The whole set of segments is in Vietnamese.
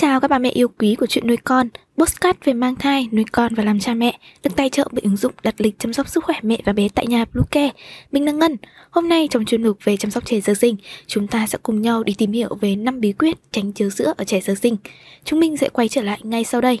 chào các bà mẹ yêu quý của chuyện nuôi con, postcard về mang thai, nuôi con và làm cha mẹ, được tài trợ bởi ứng dụng đặt lịch chăm sóc sức khỏe mẹ và bé tại nhà Bluecare. Mình là Ngân. Hôm nay trong chuyên mục về chăm sóc trẻ sơ sinh, chúng ta sẽ cùng nhau đi tìm hiểu về 5 bí quyết tránh chứa sữa ở trẻ sơ sinh. Chúng mình sẽ quay trở lại ngay sau đây.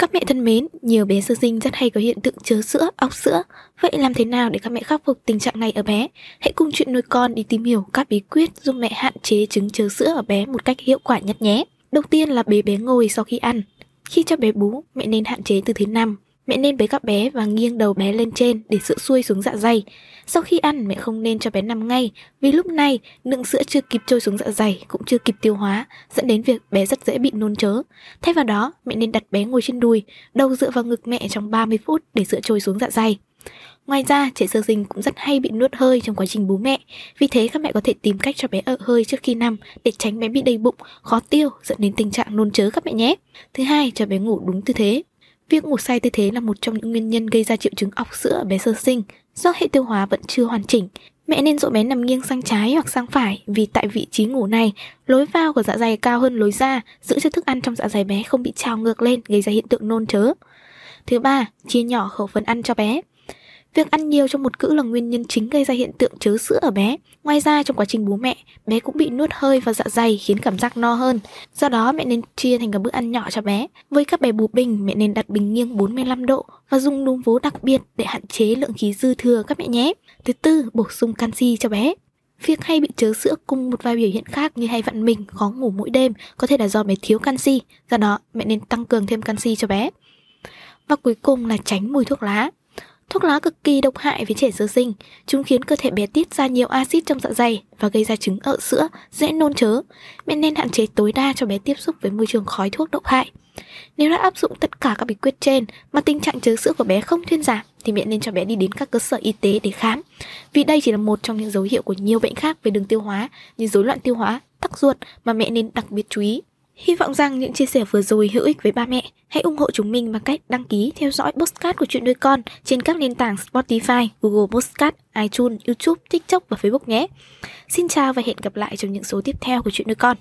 Các mẹ thân mến, nhiều bé sơ sinh rất hay có hiện tượng chớ sữa, óc sữa. Vậy làm thế nào để các mẹ khắc phục tình trạng này ở bé? Hãy cùng chuyện nuôi con đi tìm hiểu các bí quyết giúp mẹ hạn chế chứng chớ sữa ở bé một cách hiệu quả nhất nhé. Đầu tiên là bế bé ngồi sau khi ăn. Khi cho bé bú, mẹ nên hạn chế tư thế nằm. Mẹ nên bế các bé và nghiêng đầu bé lên trên để sữa xuôi xuống dạ dày. Sau khi ăn, mẹ không nên cho bé nằm ngay, vì lúc này lượng sữa chưa kịp trôi xuống dạ dày, cũng chưa kịp tiêu hóa, dẫn đến việc bé rất dễ bị nôn chớ. Thay vào đó, mẹ nên đặt bé ngồi trên đùi, đầu dựa vào ngực mẹ trong 30 phút để sữa trôi xuống dạ dày. Ngoài ra, trẻ sơ sinh cũng rất hay bị nuốt hơi trong quá trình bú mẹ. Vì thế các mẹ có thể tìm cách cho bé ợ hơi trước khi nằm để tránh bé bị đầy bụng, khó tiêu dẫn đến tình trạng nôn chớ các mẹ nhé. Thứ hai, cho bé ngủ đúng tư thế. Việc ngủ sai tư thế là một trong những nguyên nhân gây ra triệu chứng ọc sữa ở bé sơ sinh do hệ tiêu hóa vẫn chưa hoàn chỉnh. Mẹ nên dỗ bé nằm nghiêng sang trái hoặc sang phải vì tại vị trí ngủ này, lối vào của dạ dày cao hơn lối ra, giữ cho thức ăn trong dạ dày bé không bị trào ngược lên gây ra hiện tượng nôn chớ. Thứ ba, chia nhỏ khẩu phần ăn cho bé. Việc ăn nhiều trong một cữ là nguyên nhân chính gây ra hiện tượng chớ sữa ở bé. Ngoài ra trong quá trình bú mẹ, bé cũng bị nuốt hơi và dạ dày khiến cảm giác no hơn. Do đó mẹ nên chia thành các bữa ăn nhỏ cho bé. Với các bé bú bình, mẹ nên đặt bình nghiêng 45 độ và dùng núm vú đặc biệt để hạn chế lượng khí dư thừa các mẹ nhé. Thứ tư, bổ sung canxi cho bé. Việc hay bị chớ sữa cùng một vài biểu hiện khác như hay vặn mình, khó ngủ mỗi đêm có thể là do bé thiếu canxi. Do đó, mẹ nên tăng cường thêm canxi cho bé. Và cuối cùng là tránh mùi thuốc lá. Thuốc lá cực kỳ độc hại với trẻ sơ sinh, chúng khiến cơ thể bé tiết ra nhiều axit trong dạ dày và gây ra chứng ợ sữa, dễ nôn chớ. Mẹ nên hạn chế tối đa cho bé tiếp xúc với môi trường khói thuốc độc hại. Nếu đã áp dụng tất cả các bí quyết trên mà tình trạng chớ sữa của bé không thuyên giảm thì mẹ nên cho bé đi đến các cơ sở y tế để khám. Vì đây chỉ là một trong những dấu hiệu của nhiều bệnh khác về đường tiêu hóa như rối loạn tiêu hóa, tắc ruột mà mẹ nên đặc biệt chú ý. Hy vọng rằng những chia sẻ vừa rồi hữu ích với ba mẹ. Hãy ủng hộ chúng mình bằng cách đăng ký theo dõi postcard của chuyện nuôi con trên các nền tảng Spotify, Google Postcard, iTunes, YouTube, TikTok và Facebook nhé. Xin chào và hẹn gặp lại trong những số tiếp theo của chuyện nuôi con.